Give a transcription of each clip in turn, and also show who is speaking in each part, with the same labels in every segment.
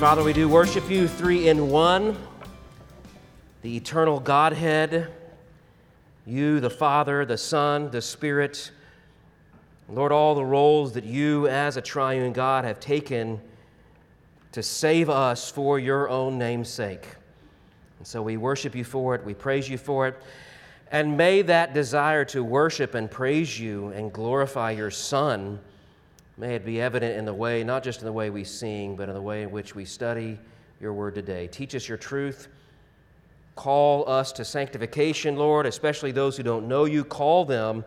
Speaker 1: Father, we do worship you three in one the eternal Godhead, you, the Father, the Son, the Spirit. Lord, all the roles that you, as a triune God, have taken to save us for your own name's sake. And so we worship you for it, we praise you for it. And may that desire to worship and praise you and glorify your Son, may it be evident in the way, not just in the way we sing, but in the way in which we study your word today. Teach us your truth. Call us to sanctification, Lord, especially those who don't know you. Call them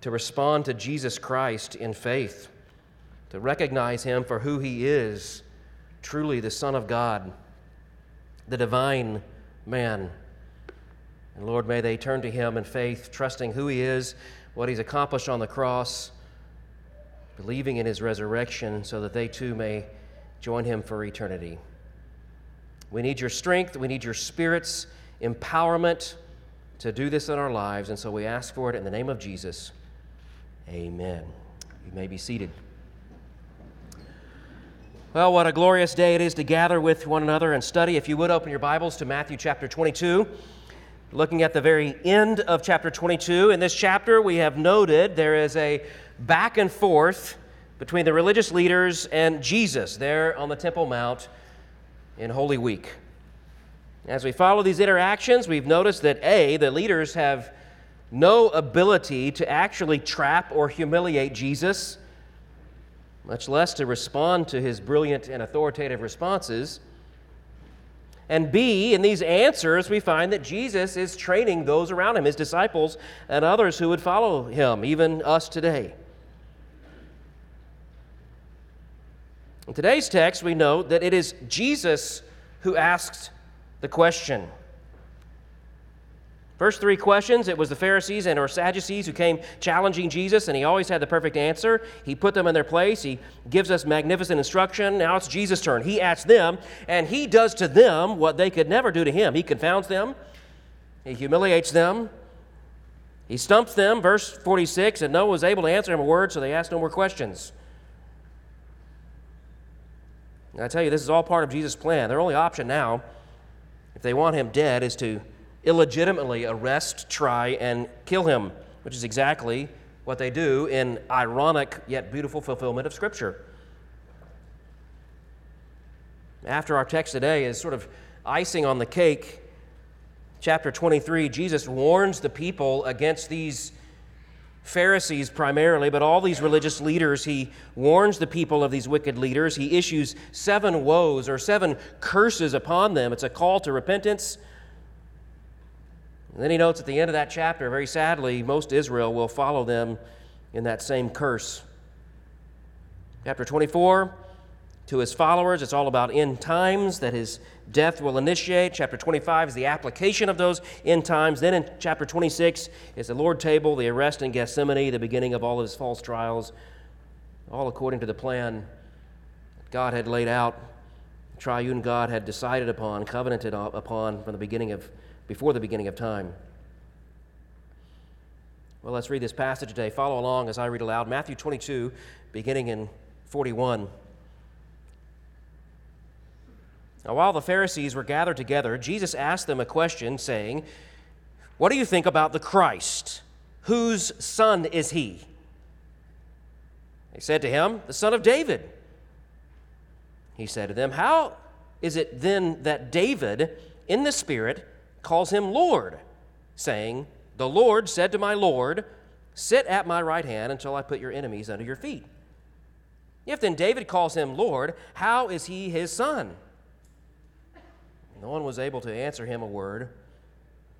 Speaker 1: to respond to Jesus Christ in faith, to recognize him for who he is truly the Son of God, the divine man. And Lord, may they turn to him in faith, trusting who he is, what he's accomplished on the cross, believing in his resurrection, so that they too may join him for eternity. We need your strength, we need your spirit's empowerment to do this in our lives, and so we ask for it in the name of Jesus. Amen. You may be seated. Well, what a glorious day it is to gather with one another and study. If you would open your Bibles to Matthew chapter 22, looking at the very end of chapter 22. In this chapter, we have noted there is a back and forth between the religious leaders and Jesus there on the Temple Mount in Holy Week. As we follow these interactions, we've noticed that A, the leaders have no ability to actually trap or humiliate Jesus, much less to respond to his brilliant and authoritative responses. And B, in these answers, we find that Jesus is training those around him, his disciples, and others who would follow him, even us today. In today's text, we know that it is Jesus who asks the question. First three questions, it was the Pharisees and or Sadducees who came challenging Jesus, and he always had the perfect answer. He put them in their place. He gives us magnificent instruction. Now it's Jesus' turn. He asks them, and he does to them what they could never do to him. He confounds them, he humiliates them, he stumps them. Verse 46, and no one was able to answer him a word, so they asked no more questions. And I tell you, this is all part of Jesus' plan. Their only option now, if they want him dead, is to illegitimately arrest, try, and kill him, which is exactly what they do in ironic yet beautiful fulfillment of Scripture. After our text today is sort of icing on the cake, chapter 23, Jesus warns the people against these Pharisees primarily, but all these religious leaders. He warns the people of these wicked leaders. He issues seven woes or seven curses upon them. It's a call to repentance. And then he notes at the end of that chapter, very sadly, most Israel will follow them in that same curse. Chapter 24, to his followers, it's all about end times that his death will initiate. Chapter 25 is the application of those end times. Then in chapter 26 is the Lord table, the arrest in Gethsemane, the beginning of all of his false trials, all according to the plan God had laid out, triune God had decided upon, covenanted upon from the beginning of, before the beginning of time. Well, let's read this passage today. Follow along as I read aloud. Matthew 22, beginning in 41. Now, while the Pharisees were gathered together, Jesus asked them a question, saying, What do you think about the Christ? Whose son is he? They said to him, The son of David. He said to them, How is it then that David, in the Spirit, calls him Lord, saying, The Lord said to my Lord, Sit at my right hand until I put your enemies under your feet? If then David calls him Lord, how is he his son? No one was able to answer him a word,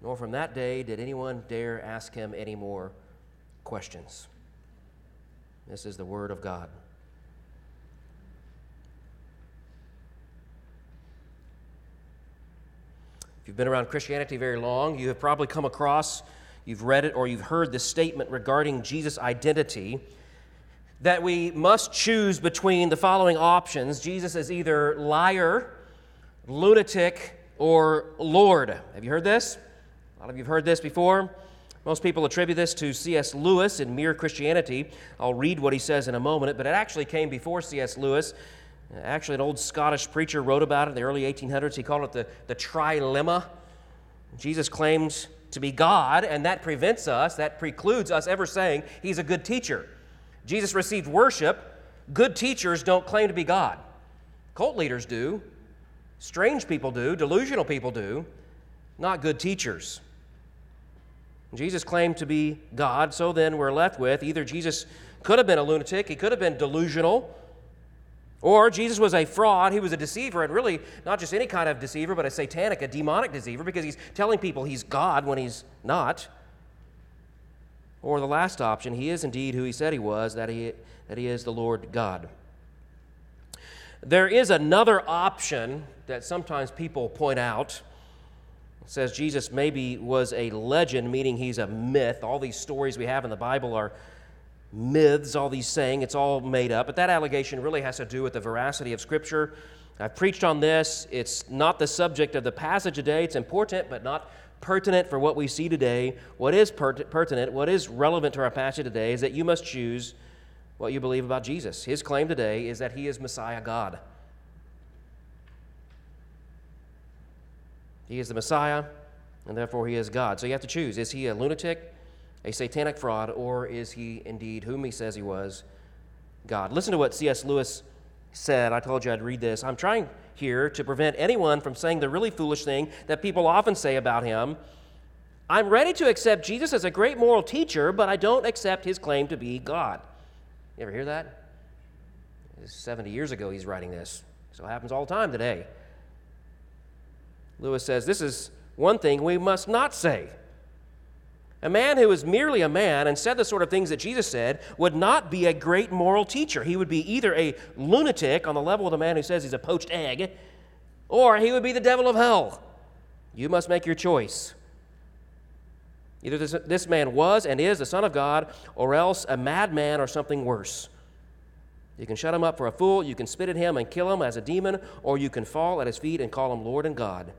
Speaker 1: nor from that day did anyone dare ask him any more questions. This is the word of God. If you've been around Christianity very long, you have probably come across, you've read it, or you've heard this statement regarding Jesus' identity that we must choose between the following options Jesus is either liar lunatic, or Lord. Have you heard this? A lot of you have heard this before. Most people attribute this to C.S. Lewis in Mere Christianity. I'll read what he says in a moment, but it actually came before C.S. Lewis. Actually, an old Scottish preacher wrote about it in the early 1800s. He called it the, the trilemma. Jesus claims to be God, and that prevents us, that precludes us ever saying he's a good teacher. Jesus received worship. Good teachers don't claim to be God. Cult leaders do, strange people do, delusional people do, not good teachers. Jesus claimed to be God, so then we're left with either Jesus could have been a lunatic, he could have been delusional, or Jesus was a fraud, he was a deceiver, and really not just any kind of deceiver, but a satanic, a demonic deceiver, because he's telling people he's God when he's not. Or the last option, he is indeed who he said he was, that he, that he is the Lord God. There is another option that sometimes people point out. It says Jesus maybe was a legend, meaning he's a myth. All these stories we have in the Bible are myths, all these saying, it's all made up. But that allegation really has to do with the veracity of Scripture. I've preached on this. It's not the subject of the passage today. It's important, but not pertinent for what we see today. What is pertinent, what is relevant to our passage today, is that you must choose what you believe about Jesus. His claim today is that he is Messiah God. He is the Messiah, and therefore he is God. So you have to choose is he a lunatic? a satanic fraud, or is he indeed whom he says he was, God? Listen to what C.S. Lewis said. I told you I'd read this. I'm trying here to prevent anyone from saying the really foolish thing that people often say about him. I'm ready to accept Jesus as a great moral teacher, but I don't accept his claim to be God. You ever hear that? 70 years ago, he's writing this. So it happens all the time today. Lewis says this is one thing we must not say. A man who is merely a man and said the sort of things that Jesus said would not be a great moral teacher. He would be either a lunatic on the level of the man who says he's a poached egg, or he would be the devil of hell. You must make your choice. Either this, this man was and is the Son of God, or else a madman or something worse. You can shut him up for a fool, you can spit at him and kill him as a demon, or you can fall at his feet and call him Lord and God.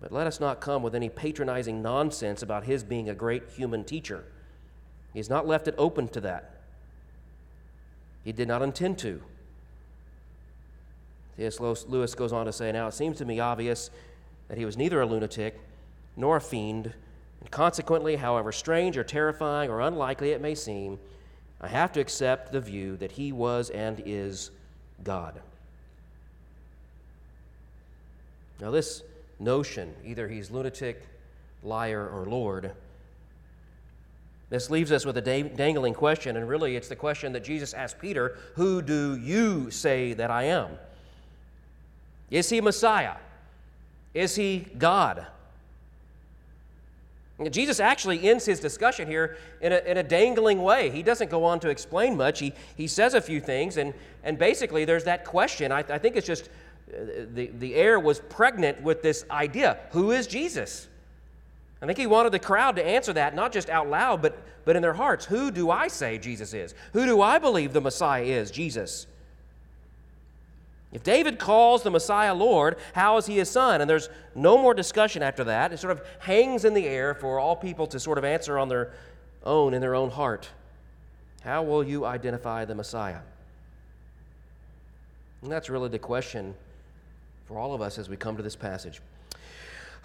Speaker 1: But let us not come with any patronizing nonsense about his being a great human teacher. He's not left it open to that. He did not intend to. C.S. Lewis goes on to say, Now it seems to me obvious that he was neither a lunatic nor a fiend, and consequently, however strange or terrifying or unlikely it may seem, I have to accept the view that he was and is God. Now, this notion. Either he's lunatic, liar, or Lord. This leaves us with a dangling question, and really it's the question that Jesus asked Peter Who do you say that I am? Is he Messiah? Is he God? Jesus actually ends his discussion here in a, in a dangling way. He doesn't go on to explain much. He, he says a few things, and, and basically there's that question. I, I think it's just the, the air was pregnant with this idea who is Jesus? I think he wanted the crowd to answer that, not just out loud, but, but in their hearts. Who do I say Jesus is? Who do I believe the Messiah is? Jesus. If David calls the Messiah Lord, how is he his son? And there's no more discussion after that. It sort of hangs in the air for all people to sort of answer on their own, in their own heart. How will you identify the Messiah? And that's really the question for all of us as we come to this passage.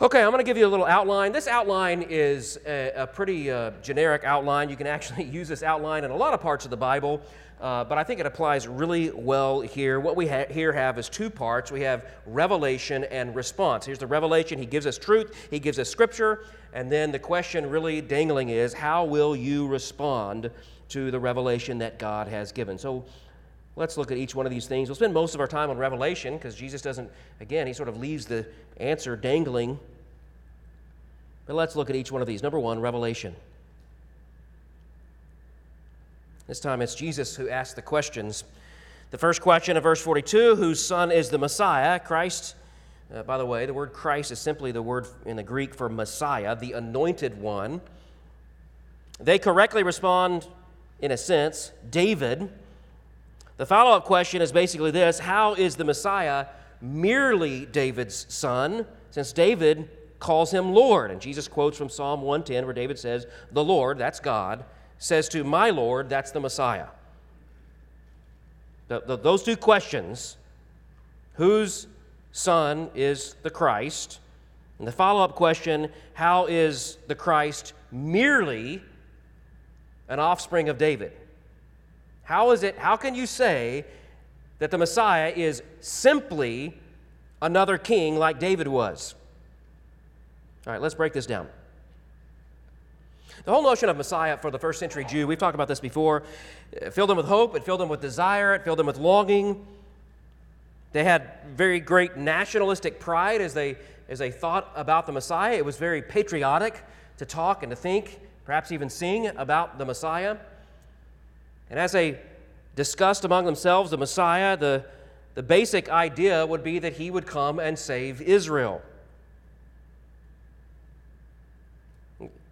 Speaker 1: Okay, I'm going to give you a little outline. This outline is a, a pretty uh, generic outline. You can actually use this outline in a lot of parts of the Bible, uh, but I think it applies really well here. What we ha- here have is two parts we have revelation and response. Here's the revelation He gives us truth, He gives us scripture, and then the question really dangling is how will you respond to the revelation that God has given? So Let's look at each one of these things. We'll spend most of our time on Revelation because Jesus doesn't, again, he sort of leaves the answer dangling. But let's look at each one of these. Number one, Revelation. This time it's Jesus who asks the questions. The first question of verse 42 whose son is the Messiah? Christ, uh, by the way, the word Christ is simply the word in the Greek for Messiah, the anointed one. They correctly respond, in a sense, David the follow up question is basically this How is the Messiah merely David's son, since David calls him Lord? And Jesus quotes from Psalm 110, where David says, The Lord, that's God, says to my Lord, that's the Messiah. The, the, those two questions whose son is the Christ? And the follow up question how is the Christ merely an offspring of David? How is it, how can you say that the Messiah is simply another king like David was? All right, let's break this down. The whole notion of Messiah for the first century Jew, we've talked about this before, eh, filled them with hope, it filled them with desire, it filled them with longing. They had very great nationalistic pride as they, as they thought about the Messiah. It was very patriotic to talk and to think, perhaps even sing about the Messiah. And as they discussed among themselves the Messiah, the, the basic idea would be that he would come and save Israel.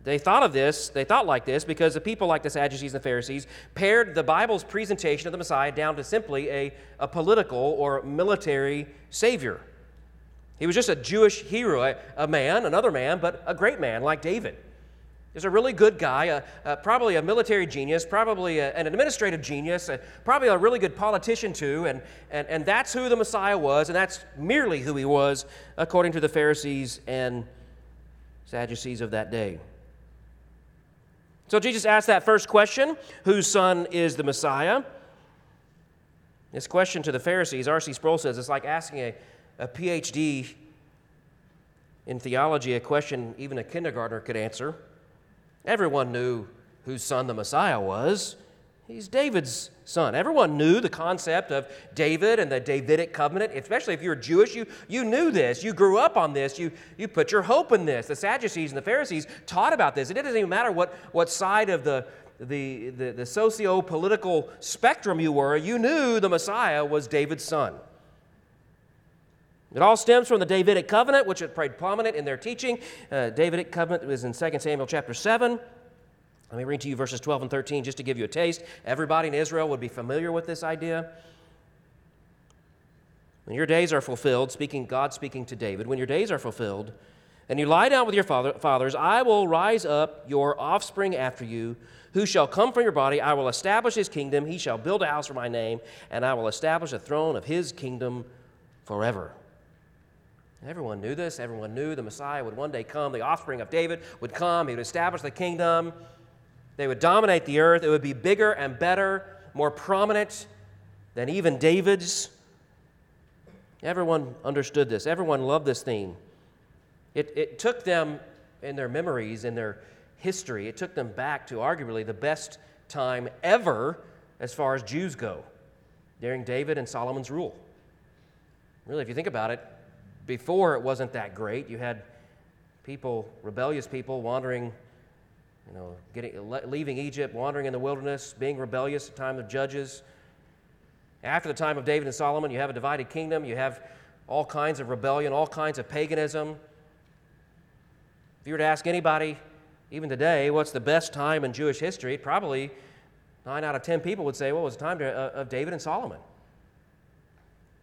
Speaker 1: They thought of this, they thought like this because the people like the Sadducees and the Pharisees pared the Bible's presentation of the Messiah down to simply a, a political or military savior. He was just a Jewish hero, a, a man, another man, but a great man like David. He's a really good guy, a, a, probably a military genius, probably a, an administrative genius, probably a really good politician too, and, and, and that's who the Messiah was, and that's merely who he was, according to the Pharisees and Sadducees of that day. So Jesus asked that first question whose son is the Messiah? This question to the Pharisees, R.C. Sproul says, it's like asking a, a PhD in theology a question even a kindergartner could answer. Everyone knew whose son the Messiah was. He's David's son. Everyone knew the concept of David and the Davidic covenant, especially if you were Jewish. You, you knew this. You grew up on this. You, you put your hope in this. The Sadducees and the Pharisees taught about this. It doesn't even matter what, what side of the, the, the, the socio political spectrum you were, you knew the Messiah was David's son. It all stems from the Davidic covenant, which had played prominent in their teaching. Uh, Davidic covenant was in 2 Samuel chapter 7. Let me read to you verses 12 and 13 just to give you a taste. Everybody in Israel would be familiar with this idea. When your days are fulfilled, speaking God speaking to David, when your days are fulfilled, and you lie down with your father, fathers, I will rise up your offspring after you, who shall come from your body. I will establish his kingdom. He shall build a house for my name, and I will establish a throne of his kingdom forever. Everyone knew this. Everyone knew the Messiah would one day come. The offspring of David would come. He would establish the kingdom. They would dominate the earth. It would be bigger and better, more prominent than even David's. Everyone understood this. Everyone loved this theme. It, it took them in their memories, in their history, it took them back to arguably the best time ever as far as Jews go during David and Solomon's rule. Really, if you think about it, before it wasn't that great. You had people, rebellious people, wandering you know, getting, leaving Egypt, wandering in the wilderness, being rebellious at the time of Judges. After the time of David and Solomon, you have a divided kingdom. You have all kinds of rebellion, all kinds of paganism. If you were to ask anybody, even today, what's the best time in Jewish history, probably nine out of ten people would say, well, it was the time uh, of David and Solomon.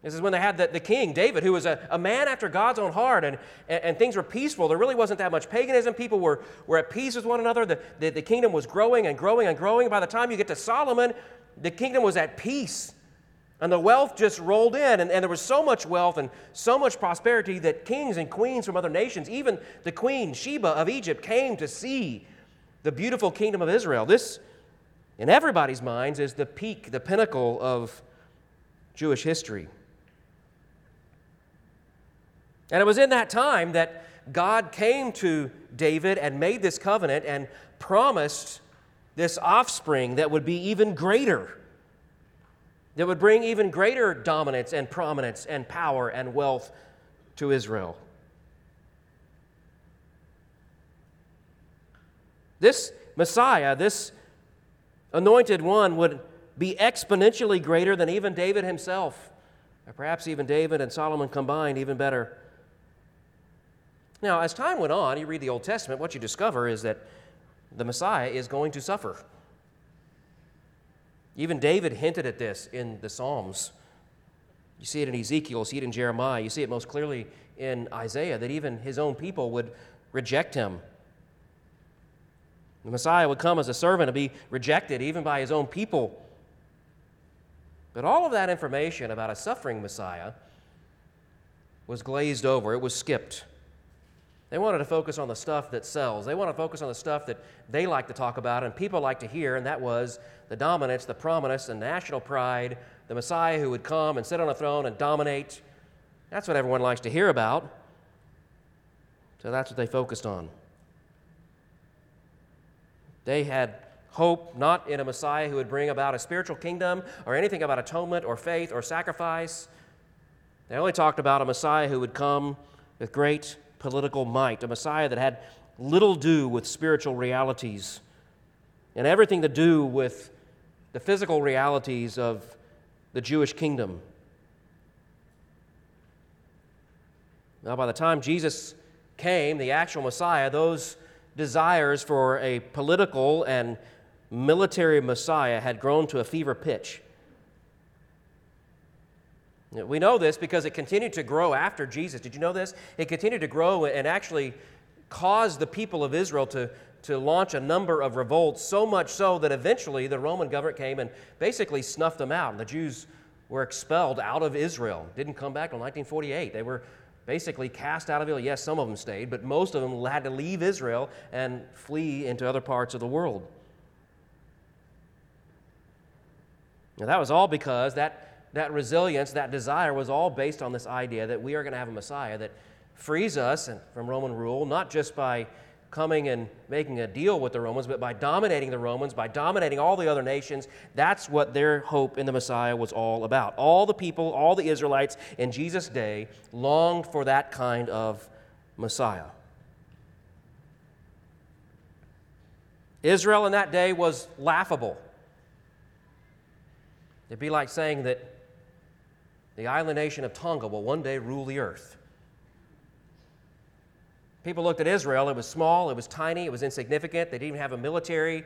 Speaker 1: This is when they had the, the king, David, who was a, a man after God's own heart, and, and, and, things were peaceful. There really wasn't that much paganism. People were, were at peace with one another. The, the, the kingdom was growing and growing and growing. By the time you get to Solomon, the kingdom was at peace. And the wealth just rolled in, and, and there was so much wealth and so much prosperity that kings and queens from other nations, even the queen Sheba of Egypt, came to see the beautiful kingdom of Israel. This, in everybody's minds, is the peak, the pinnacle of Jewish history. And it was in that time that God came to David and made this covenant and promised this offspring that would be even greater, that would bring even greater dominance and prominence and power and wealth to Israel. This Messiah, this anointed one, would be exponentially greater than even David himself, or perhaps even David and Solomon combined, even better. Now, as time went on, you read the Old Testament, what you discover is that the Messiah is going to suffer. Even David hinted at this in the Psalms. You see it in Ezekiel, you see it in Jeremiah, you see it most clearly in Isaiah that even his own people would reject him. The Messiah would come as a servant and be rejected even by his own people. But all of that information about a suffering Messiah was glazed over, it was skipped. They wanted to focus on the stuff that sells. They want to focus on the stuff that they like to talk about and people like to hear, and that was the dominance, the prominence, the national pride, the Messiah who would come and sit on a throne and dominate. That's what everyone likes to hear about. So that's what they focused on. They had hope not in a Messiah who would bring about a spiritual kingdom or anything about atonement or faith or sacrifice. They only talked about a Messiah who would come with great political might, a Messiah that had little to do with spiritual realities and everything to do with the physical realities of the Jewish kingdom. Now, by the time Jesus came, the actual Messiah, those desires for a political and military Messiah had grown to a fever pitch. We know this because it continued to grow after Jesus. Did you know this? It continued to grow and actually caused the people of Israel to, to launch a number of revolts, so much so that eventually the Roman government came and basically snuffed them out. And the Jews were expelled out of Israel. Didn't come back until 1948. They were basically cast out of Israel. Yes, some of them stayed, but most of them had to leave Israel and flee into other parts of the world. Now, that was all because that that resilience, that desire was all based on this idea that we are going to have a Messiah that frees us from Roman rule, not just by coming and making a deal with the Romans, but by dominating the Romans, by dominating all the other nations. That's what their hope in the Messiah was all about. All the people, all the Israelites in Jesus' day longed for that kind of Messiah. Israel in that day was laughable. It'd be like saying that the island nation of Tonga will one day rule the earth. People looked at Israel, it was small, it was tiny, it was insignificant, they didn't even have a military.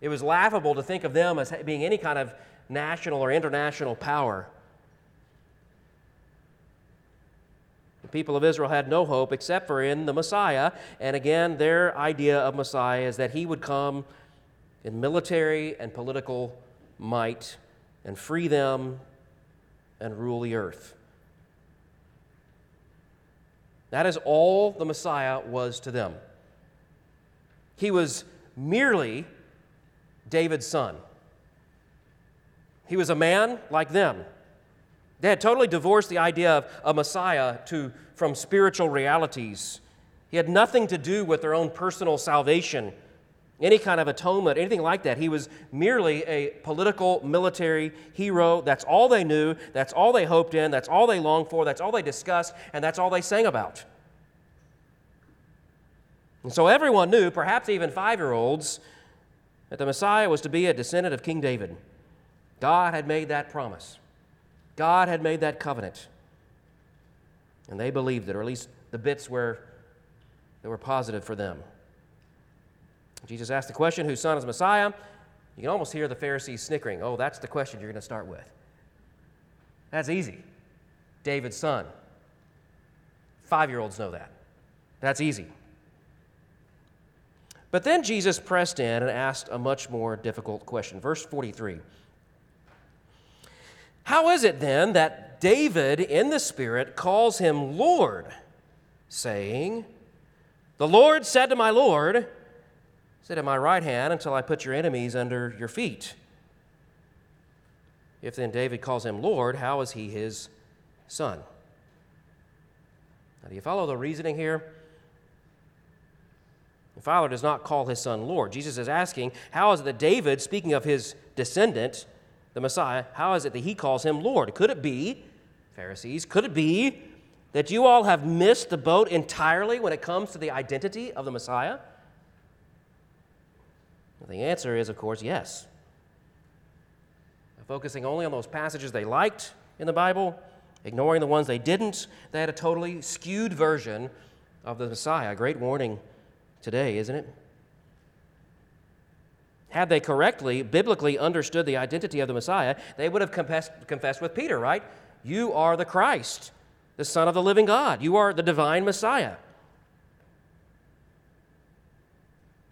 Speaker 1: It was laughable to think of them as being any kind of national or international power. The people of Israel had no hope except for in the Messiah. And again, their idea of Messiah is that he would come in military and political might and free them and rule the earth. That is all the Messiah was to them. He was merely David's son. He was a man like them. They had totally divorced the idea of a Messiah to, from spiritual realities. He had nothing to do with their own personal salvation any kind of atonement, anything like that. He was merely a political, military hero. That's all they knew. That's all they hoped in. That's all they longed for. That's all they discussed. And that's all they sang about. And so everyone knew, perhaps even five year olds, that the Messiah was to be a descendant of King David. God had made that promise, God had made that covenant. And they believed it, or at least the bits where they were positive for them. Jesus asked the question, Whose son is Messiah? You can almost hear the Pharisees snickering. Oh, that's the question you're going to start with. That's easy. David's son. Five year olds know that. That's easy. But then Jesus pressed in and asked a much more difficult question. Verse 43 How is it then that David in the Spirit calls him Lord, saying, The Lord said to my Lord, Sit at my right hand until I put your enemies under your feet. If then David calls him Lord, how is he his son? Now, do you follow the reasoning here? The father does not call his son Lord. Jesus is asking, how is it that David, speaking of his descendant, the Messiah, how is it that he calls him Lord? Could it be, Pharisees, could it be that you all have missed the boat entirely when it comes to the identity of the Messiah? The answer is, of course, yes. Focusing only on those passages they liked in the Bible, ignoring the ones they didn't, they had a totally skewed version of the Messiah. Great warning today, isn't it? Had they correctly, biblically understood the identity of the Messiah, they would have confessed, confessed with Peter, right? You are the Christ, the Son of the living God. You are the divine Messiah.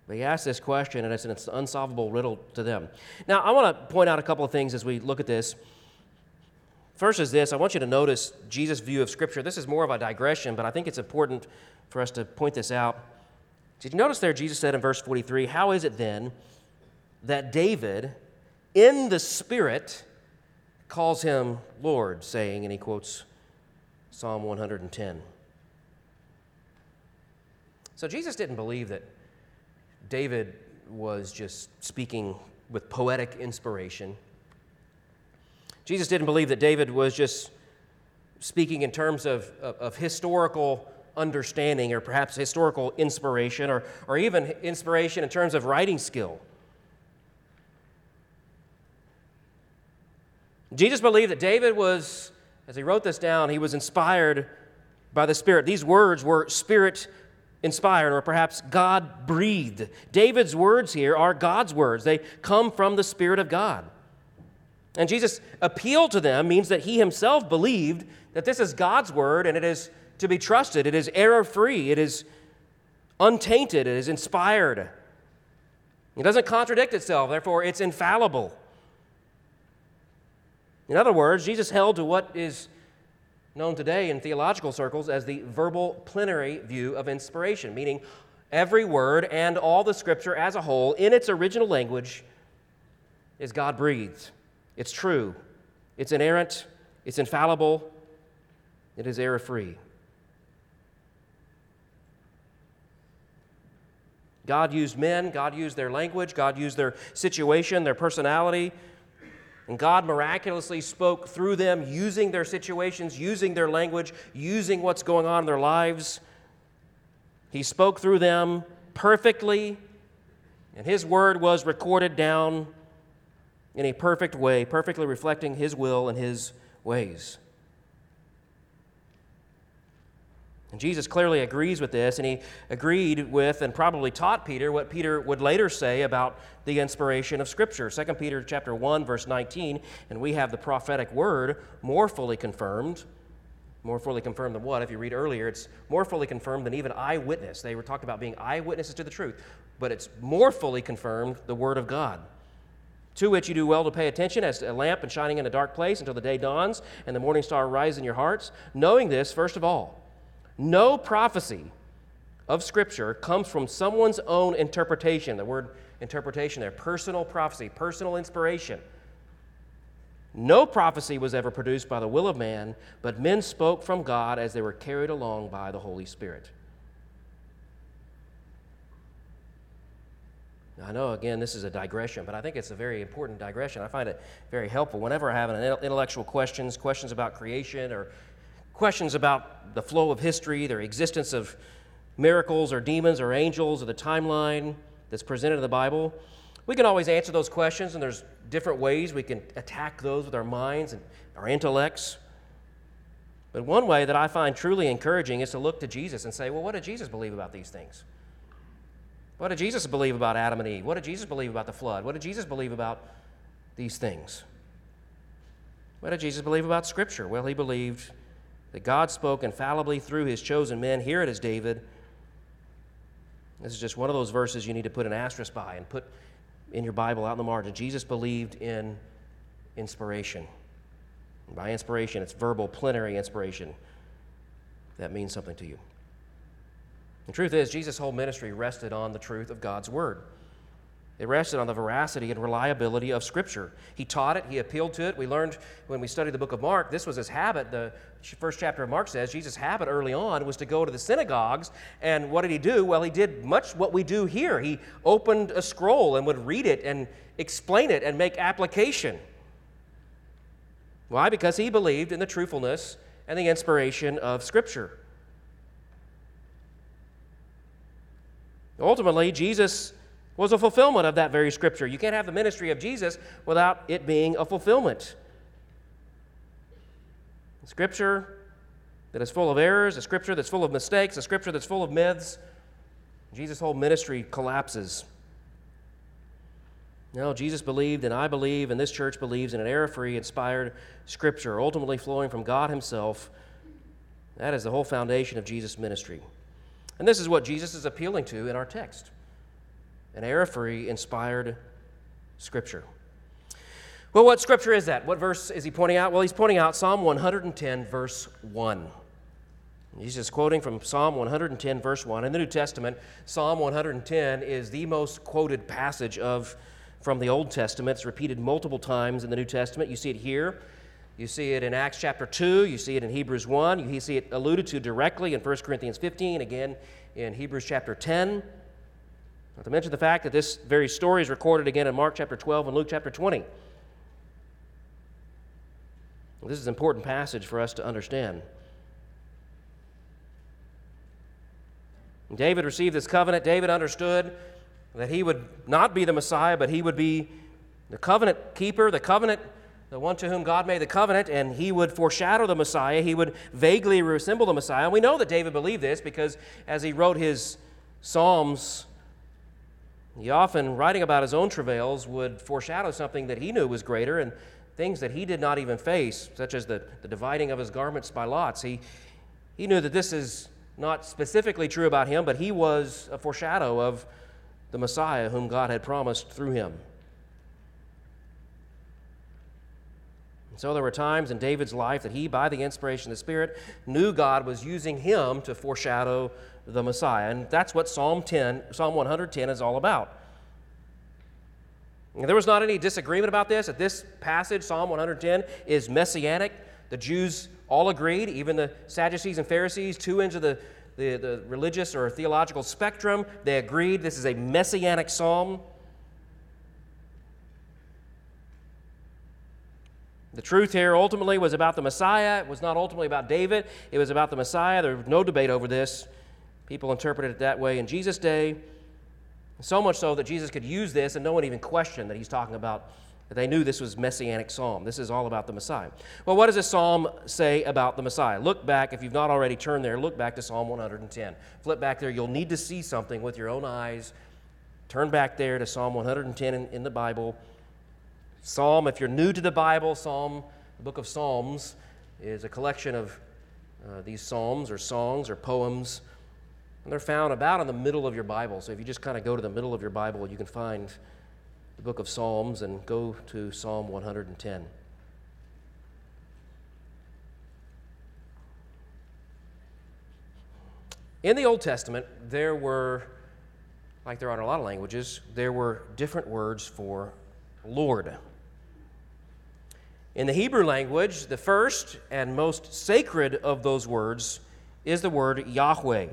Speaker 1: But he asked this question, and it's an unsolvable riddle to them. Now, I want to point out a couple of things as we look at this. First is this I want you to notice Jesus' view of Scripture. This is more of a digression, but I think it's important for us to point this out. Did you notice there, Jesus said in verse 43, How is it then that David, in the Spirit, calls him Lord, saying, and he quotes Psalm 110. So Jesus didn't believe that David was just speaking with poetic inspiration. Jesus didn't believe that David was just speaking in terms of, of, of, historical understanding or perhaps historical inspiration or, or even inspiration in terms of writing skill. Jesus believed that David was, as he wrote this down, he was inspired by the Spirit. These words were spirit inspired or perhaps God breathed. David's words here are God's words, they come from the Spirit of God. And Jesus' appeal to them means that he himself believed that this is God's word and it is to be trusted, it is error free, it is untainted, it is inspired. It doesn't contradict itself, therefore, it's infallible. In other words, Jesus held to what is known today in theological circles as the verbal plenary view of inspiration, meaning every word and all the scripture as a whole in its original language is God breathed. It's true, it's inerrant, it's infallible, it is error free. God used men, God used their language, God used their situation, their personality and God miraculously spoke through them, using their situations, using their language, using what's going on in their lives. He spoke through them perfectly, and His word was recorded down in a perfect way, perfectly reflecting His will and His ways. And Jesus clearly agrees with this, and he agreed with and probably taught Peter what Peter would later say about the inspiration of Scripture. 2 Peter chapter 1, verse 19, and we have the prophetic word more fully confirmed. More fully confirmed than what? If you read earlier, it's more fully confirmed than even eyewitness. They were talking about being eyewitnesses to the truth, but it's more fully confirmed the Word of God to which you do well to pay attention as a lamp and shining in a dark place until the day dawns and the morning star rises in your hearts, knowing this, first of all, no prophecy of Scripture comes from someone's own interpretation. The word interpretation there, personal prophecy, personal inspiration. No prophecy was ever produced by the will of man, but men spoke from God as they were carried along by the Holy Spirit. I know, again, this is a digression, but I think it's a very important digression. I find it very helpful whenever I have an intellectual questions, questions about creation or questions about the flow of history, the existence of miracles or demons or angels or the timeline that's presented in the Bible, we can always answer those questions, and there's different ways we can attack those with our minds and our intellects. But one way that I find truly encouraging is to look to Jesus and say, well, what did Jesus believe about these things? What did Jesus believe about Adam and Eve? What did Jesus believe about the flood? What did Jesus believe about these things? What did Jesus believe about Scripture? Well, he believed that God spoke infallibly through his chosen men. Here it is, David. This is just one of those verses you need to put an asterisk by and put in your Bible out in the margin. Jesus believed in inspiration. And by inspiration, it's verbal, plenary inspiration. That means something to you. The truth is, Jesus' whole ministry rested on the truth of God's Word. It rested on the veracity and reliability of Scripture. He taught it, he appealed to it. We learned when we studied the book of Mark, this was his habit. The first chapter of Mark says Jesus' habit early on was to go to the synagogues. And what did he do? Well, he did much what we do here. He opened a scroll and would read it and explain it and make application. Why? Because he believed in the truthfulness and the inspiration of Scripture. Ultimately, Jesus was a fulfillment of that very scripture. You can't have the ministry of Jesus without it being a fulfillment. A Scripture that is full of errors, a scripture that's full of mistakes, a scripture that's full of myths, Jesus' whole ministry collapses. No, Jesus believed, and I believe, and this church believes in an error free, inspired scripture, ultimately flowing from God Himself. That is the whole foundation of Jesus' ministry. And this is what Jesus is appealing to in our text. And error free, inspired Scripture. Well, what Scripture is that? What verse is he pointing out? Well, he's pointing out Psalm 110, verse 1. He's just quoting from Psalm 110, verse 1. In the New Testament, Psalm 110 is the most quoted passage of from the Old Testament. It's repeated multiple times in the New Testament. You see it here. You see it in Acts chapter 2. You see it in Hebrews 1. You see it alluded to directly in 1 Corinthians 15, again in Hebrews chapter 10. Not to mention the fact that this very story is recorded again in Mark chapter 12 and Luke chapter 20. This is an important passage for us to understand. David received this covenant. David understood that he would not be the Messiah, but he would be the covenant keeper, the covenant, the one to whom God made the covenant, and he would foreshadow the Messiah. He would vaguely resemble the Messiah. We know that David believed this because as he wrote his Psalms, he often, writing about his own travails, would foreshadow something that he knew was greater and things that he did not even face, such as the, the dividing of his garments by lots. He, he knew that this is not specifically true about him, but he was a foreshadow of the Messiah whom God had promised through him. And so there were times in David's life that he, by the inspiration of the Spirit, knew God was using him to foreshadow the Messiah. And that's what Psalm 10, Psalm 110 is all about. And there was not any disagreement about this, that this passage, Psalm 110, is messianic. The Jews all agreed, even the Sadducees and Pharisees, two ends of the, the, the religious or theological spectrum, they agreed this is a messianic psalm. The truth here ultimately was about the Messiah. It was not ultimately about David. It was about the Messiah. There was no debate over this. People interpreted it that way in Jesus' day. So much so that Jesus could use this and no one even questioned that he's talking about they knew this was messianic psalm. This is all about the Messiah. Well, what does this psalm say about the Messiah? Look back, if you've not already turned there, look back to Psalm 110. Flip back there. You'll need to see something with your own eyes. Turn back there to Psalm 110 in, in the Bible. Psalm, if you're new to the Bible, Psalm, the book of Psalms, is a collection of uh, these psalms or songs or poems. And they're found about in the middle of your Bible. So if you just kind of go to the middle of your Bible, you can find the book of Psalms and go to Psalm 110. In the Old Testament, there were, like there are in a lot of languages, there were different words for Lord. In the Hebrew language, the first and most sacred of those words is the word Yahweh.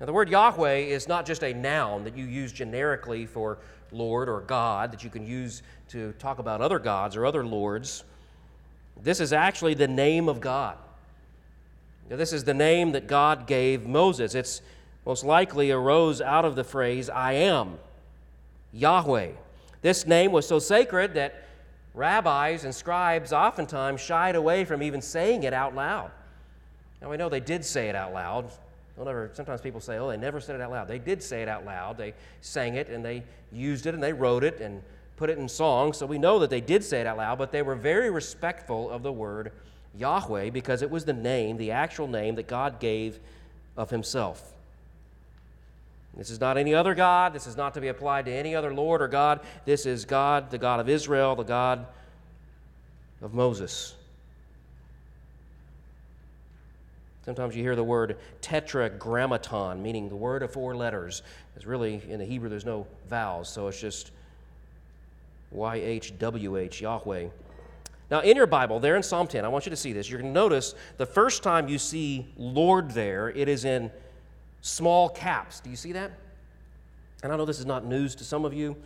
Speaker 1: Now, the word Yahweh is not just a noun that you use generically for Lord or God that you can use to talk about other gods or other lords. This is actually the name of God. Now, this is the name that God gave Moses. It's most likely arose out of the phrase, I am, Yahweh. This name was so sacred that rabbis and scribes oftentimes shied away from even saying it out loud. Now, we know they did say it out loud. Sometimes people say, oh, they never said it out loud. They did say it out loud. They sang it and they used it and they wrote it and put it in songs. So we know that they did say it out loud, but they were very respectful of the word Yahweh because it was the name, the actual name that God gave of Himself. This is not any other God. This is not to be applied to any other Lord or God. This is God, the God of Israel, the God of Moses. Sometimes you hear the word tetragrammaton, meaning the word of four letters. It's really, in the Hebrew, there's no vowels, so it's just YHWH, Yahweh. Now, in your Bible, there in Psalm 10, I want you to see this. You're going to notice the first time you see Lord there, it is in small caps. Do you see that? And I know this is not news to some of you,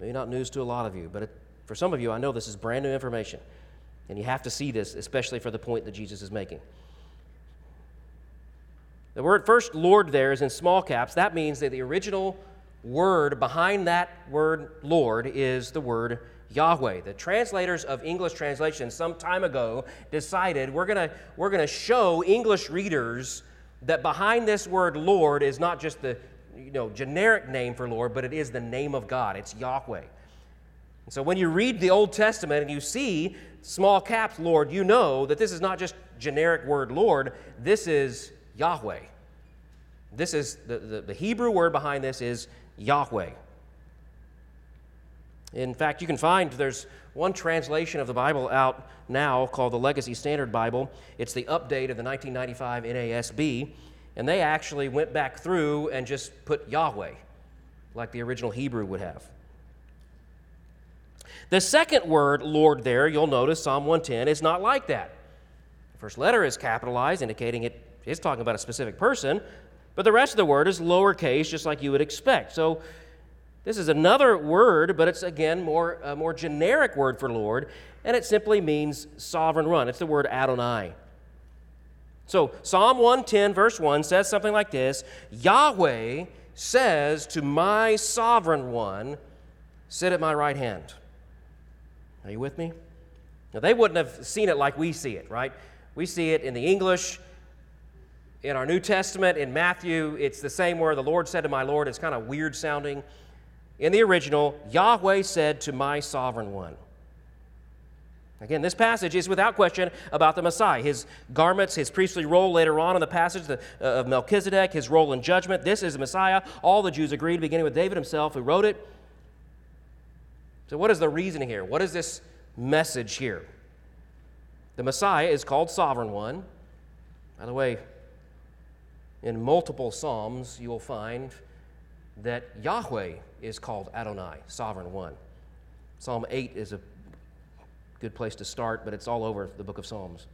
Speaker 1: maybe not news to a lot of you, but it, for some of you, I know this is brand new information. And you have to see this, especially for the point that Jesus is making. The word first Lord there is in small caps. That means that the original word behind that word Lord is the word Yahweh. The translators of English translation some time ago decided we're going to we're going to show English readers that behind this word Lord is not just the you know, generic name for Lord, but it is the name of God. It's Yahweh. And so when you read the Old Testament and you see small caps Lord, you know that this is not just generic word Lord, this is Yahweh. This is the, the, the Hebrew word behind this is Yahweh. In fact, you can find there's one translation of the Bible out now called the Legacy Standard Bible. It's the update of the 1995 NASB, and they actually went back through and just put Yahweh, like the original Hebrew would have. The second word, Lord, there, you'll notice Psalm 110 is not like that. The first letter is capitalized, indicating it is talking about a specific person, but the rest of the word is lowercase, just like you would expect. So this is another word, but it's again more a more generic word for Lord, and it simply means sovereign one. It's the word Adonai. So Psalm 110, verse 1 says something like this Yahweh says to my sovereign one, Sit at my right hand. Are you with me? Now, they wouldn't have seen it like we see it, right? We see it in the English, in our New Testament, in Matthew. It's the same word the Lord said to my Lord. It's kind of weird sounding. In the original, Yahweh said to my sovereign one. Again, this passage is without question about the Messiah. His garments, his priestly role later on in the passage uh, of Melchizedek, his role in judgment. This is the Messiah. All the Jews agreed, beginning with David himself, who wrote it. So, what is the reason here? What is this message here? The Messiah is called Sovereign One. By the way, in multiple Psalms, you will find that Yahweh is called Adonai, Sovereign One. Psalm 8 is a good place to start, but it's all over the book of Psalms.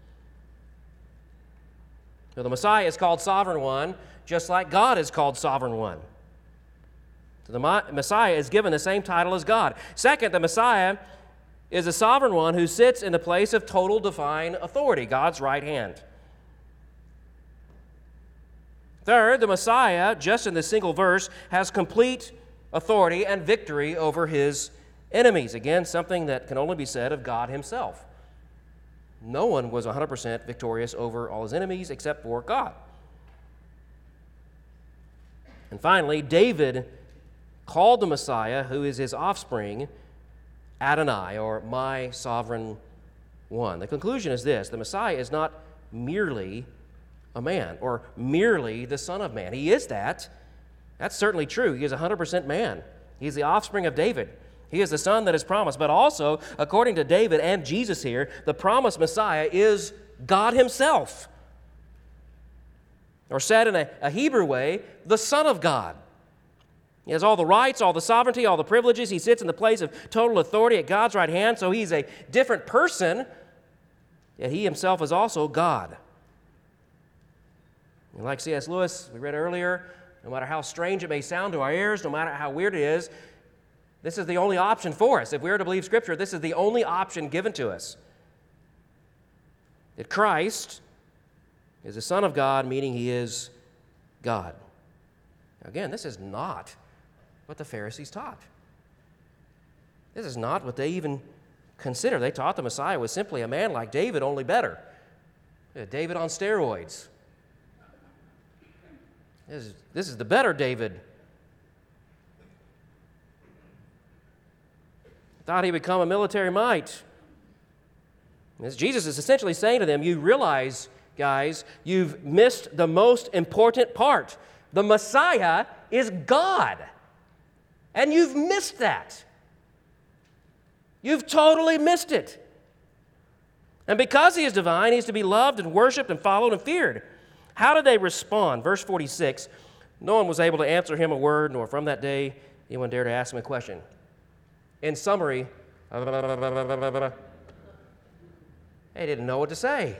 Speaker 1: Now, the Messiah is called Sovereign One, just like God is called Sovereign One. So the Messiah is given the same title as God. Second, the Messiah is a sovereign one who sits in the place of total divine authority, God's right hand. Third, the Messiah, just in this single verse, has complete authority and victory over his enemies. Again, something that can only be said of God himself. No one was 100% victorious over all his enemies except for God. And finally, David called the Messiah, who is his offspring, Adonai, or my sovereign one. The conclusion is this the Messiah is not merely a man or merely the Son of Man. He is that. That's certainly true. He is 100% man. He's the offspring of David. He is the son that is promised. But also, according to David and Jesus here, the promised Messiah is God Himself. Or said in a, a Hebrew way, the Son of God. He has all the rights, all the sovereignty, all the privileges. He sits in the place of total authority at God's right hand, so he's a different person, yet he himself is also God. And like C.S. Lewis, we read earlier, no matter how strange it may sound to our ears, no matter how weird it is, this is the only option for us. If we are to believe Scripture, this is the only option given to us. That Christ is the Son of God, meaning he is God. Again, this is not what the Pharisees taught. This is not what they even consider. They taught the Messiah was simply a man like David, only better. David on steroids. This is, this is the better David. Thought he'd become a military might. As Jesus is essentially saying to them, you realize, guys, you've missed the most important part. The Messiah is God. And you've missed that. You've totally missed it. And because he is divine, he's to be loved and worshiped and followed and feared. How did they respond? Verse 46 No one was able to answer him a word, nor from that day anyone dared to ask him a question. In summary, they didn't know what to say.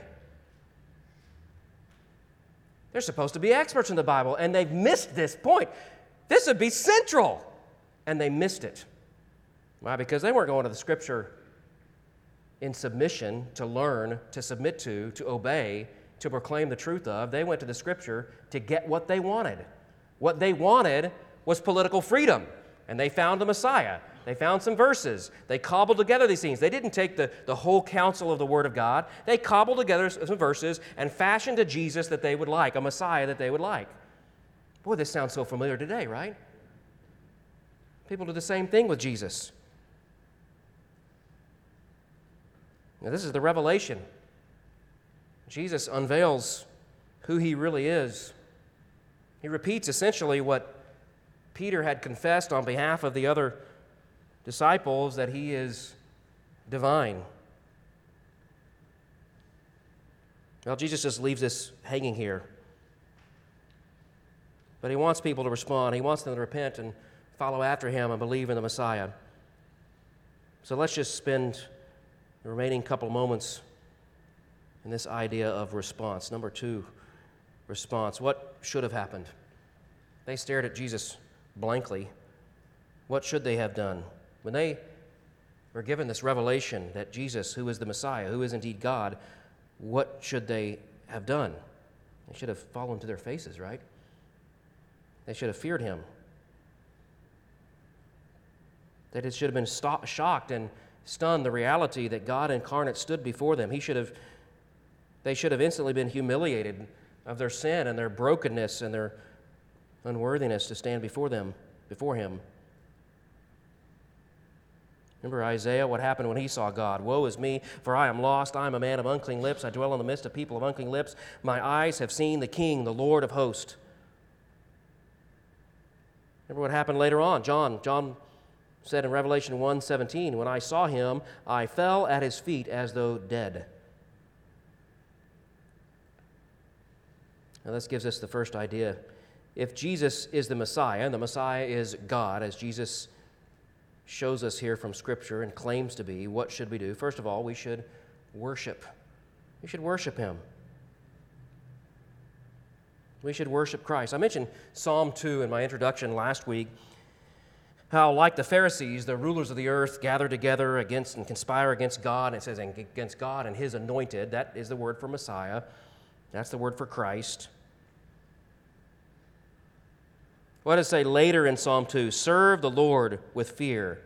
Speaker 1: They're supposed to be experts in the Bible, and they've missed this point. This would be central and they missed it. Why? Because they weren't going to the scripture in submission to learn, to submit to, to obey, to proclaim the truth of. They went to the scripture to get what they wanted. What they wanted was political freedom, and they found the Messiah. They found some verses. They cobbled together these things. They didn't take the, the whole counsel of the Word of God. They cobbled together some verses and fashioned a Jesus that they would like, a Messiah that they would like. Boy, this sounds so familiar today, right? People do the same thing with Jesus. Now, this is the revelation. Jesus unveils who he really is. He repeats essentially what Peter had confessed on behalf of the other disciples that he is divine. Well, Jesus just leaves this hanging here. But he wants people to respond. He wants them to repent and follow after him and believe in the Messiah. So let's just spend the remaining couple moments in this idea of response. Number two, response. What should have happened? They stared at Jesus blankly. What should they have done? When they were given this revelation that Jesus, who is the Messiah, who is indeed God, what should they have done? They should have fallen to their faces, right? They should have feared him. It should have been shocked and stunned the reality that God incarnate stood before them. He should have, they should have instantly been humiliated of their sin and their brokenness and their unworthiness to stand before them, before him. Remember Isaiah, what happened when he saw God? Woe is me, for I am lost. I am a man of unclean lips. I dwell in the midst of people of unclean lips. My eyes have seen the King, the Lord of hosts. Remember what happened later on? John, John said in Revelation 1:17, when I saw him, I fell at his feet as though dead. Now this gives us the first idea. If Jesus is the Messiah, and the Messiah is God, as Jesus shows us here from Scripture and claims to be, what should we do? First of all, we should worship. We should worship Him. We should worship Christ. I mentioned Psalm 2 in my introduction last week. How, like the Pharisees, the rulers of the earth gather together against and conspire against God. And it says, against God and His anointed. That is the word for Messiah. That's the word for Christ. What does it say later in Psalm 2? Serve the Lord with fear.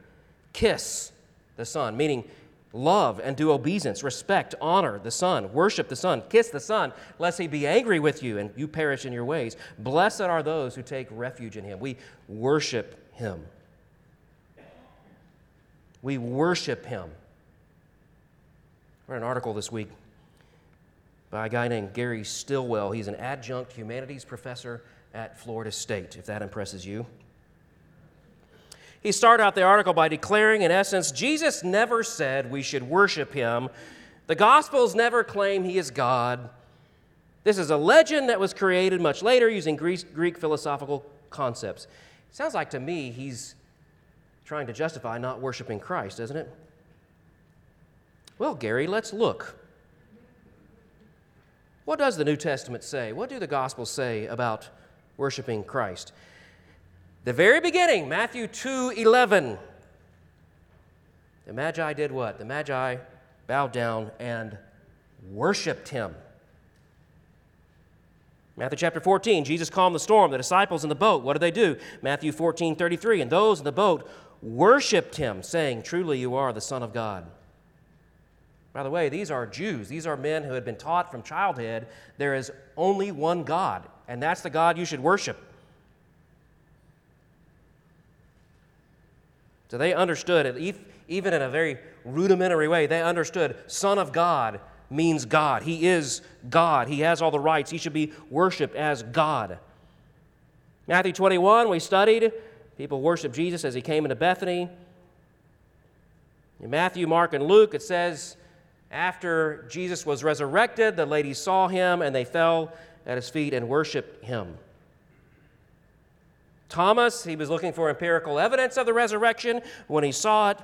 Speaker 1: Kiss the Son, meaning love and do obeisance, respect, honor the Son, worship the Son, kiss the Son, lest he be angry with you and you perish in your ways. Blessed are those who take refuge in him. We worship him. We worship him. I read an article this week by a guy named Gary Stilwell. He's an adjunct humanities professor at Florida State, if that impresses you. He started out the article by declaring, in essence, Jesus never said we should worship him. The Gospels never claim he is God. This is a legend that was created much later using Greek, Greek philosophical concepts. Sounds like to me he's trying to justify not worshiping Christ, doesn't it? Well, Gary, let's look. What does the New Testament say? What do the Gospels say about worshiping Christ. The very beginning, Matthew 2 11. The Magi did what? The Magi bowed down and worshiped him. Matthew chapter 14, Jesus calmed the storm. The disciples in the boat, what did they do? Matthew 14 33. And those in the boat worshiped him, saying, Truly you are the Son of God. By the way, these are Jews. These are men who had been taught from childhood there is only one God, and that's the God you should worship. So they understood it, even in a very rudimentary way, they understood Son of God means God. He is God. He has all the rights. He should be worshiped as God. Matthew 21, we studied. People worship Jesus as he came into Bethany. In Matthew, Mark, and Luke, it says after Jesus was resurrected, the ladies saw him and they fell at his feet and worshiped him. Thomas, he was looking for empirical evidence of the resurrection. When he saw it,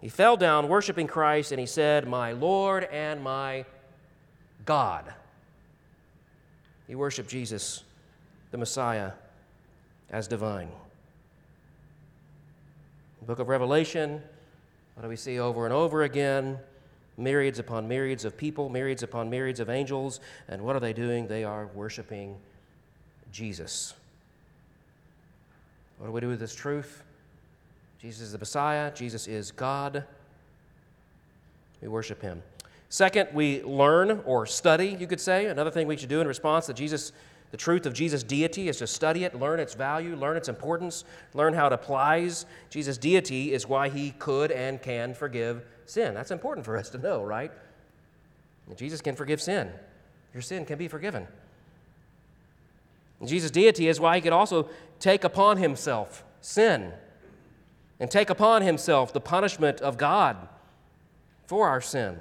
Speaker 1: he fell down worshiping Christ and he said, My Lord and my God. He worshiped Jesus, the Messiah, as divine. The book of Revelation, what do we see over and over again? Myriads upon myriads of people, myriads upon myriads of angels. And what are they doing? They are worshiping Jesus. What do we do with this truth? Jesus is the Messiah, Jesus is God. We worship him. Second, we learn or study, you could say. Another thing we should do in response to Jesus, the truth of Jesus' deity is to study it, learn its value, learn its importance, learn how it applies. Jesus' deity is why he could and can forgive sin. That's important for us to know, right? Jesus can forgive sin. Your sin can be forgiven. Jesus' deity is why he could also take upon himself sin and take upon himself the punishment of God for our sin.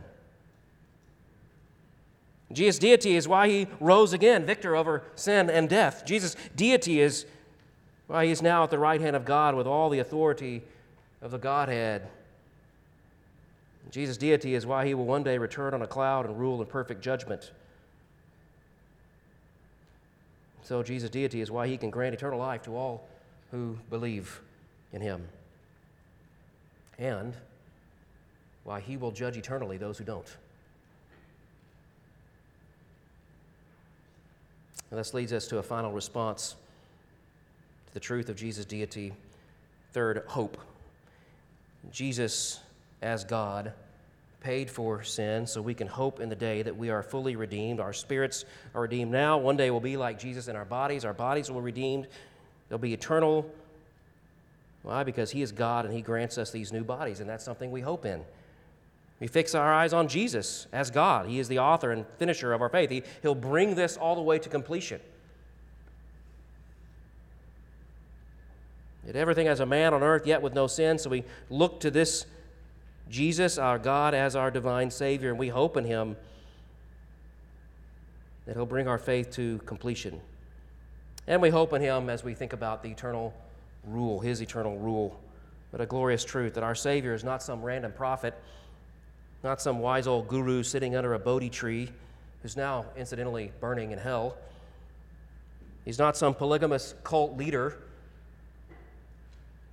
Speaker 1: Jesus' deity is why he rose again, victor over sin and death. Jesus' deity is why he is now at the right hand of God with all the authority of the Godhead. Jesus' deity is why he will one day return on a cloud and rule in perfect judgment. So, Jesus' deity is why he can grant eternal life to all who believe in him. And why he will judge eternally those who don't. And this leads us to a final response to the truth of Jesus' deity. Third, hope. Jesus, as God, paid for sin so we can hope in the day that we are fully redeemed. Our spirits are redeemed now. One day we'll be like Jesus in our bodies. Our bodies will be redeemed. They'll be eternal. Why? Because He is God and He grants us these new bodies, and that's something we hope in. We fix our eyes on Jesus as God. He is the author and finisher of our faith. He, he'll bring this all the way to completion. Did everything as a man on earth, yet with no sin. So we look to this Jesus, our God, as our divine Savior, and we hope in Him that He'll bring our faith to completion. And we hope in Him as we think about the eternal rule, His eternal rule. But a glorious truth that our Savior is not some random prophet, not some wise old guru sitting under a Bodhi tree who's now incidentally burning in hell. He's not some polygamous cult leader,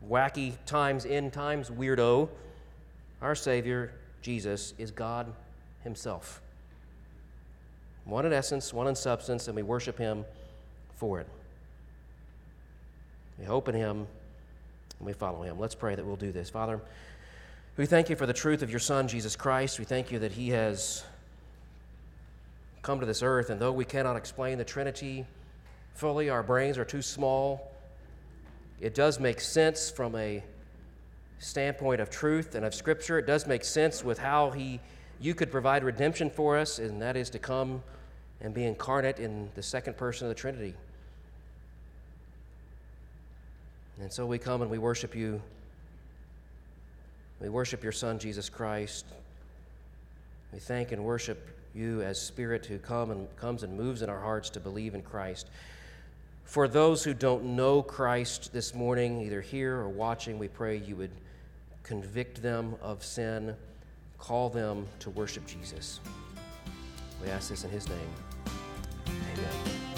Speaker 1: wacky times, end times weirdo. Our Savior, Jesus, is God Himself. One in essence, one in substance, and we worship Him for it. We hope in Him and we follow Him. Let's pray that we'll do this. Father, we thank you for the truth of your Son, Jesus Christ. We thank you that He has come to this earth, and though we cannot explain the Trinity fully, our brains are too small. It does make sense from a standpoint of truth and of Scripture. It does make sense with how He, you could provide redemption for us, and that is to come and be incarnate in the second person of the Trinity. And so we come and we worship you. We worship your Son, Jesus Christ. We thank and worship you as Spirit who come and comes and moves in our hearts to believe in Christ. For those who don't know Christ this morning, either here or watching, we pray you would convict them of sin, call them to worship Jesus. We ask this in his name. Amen.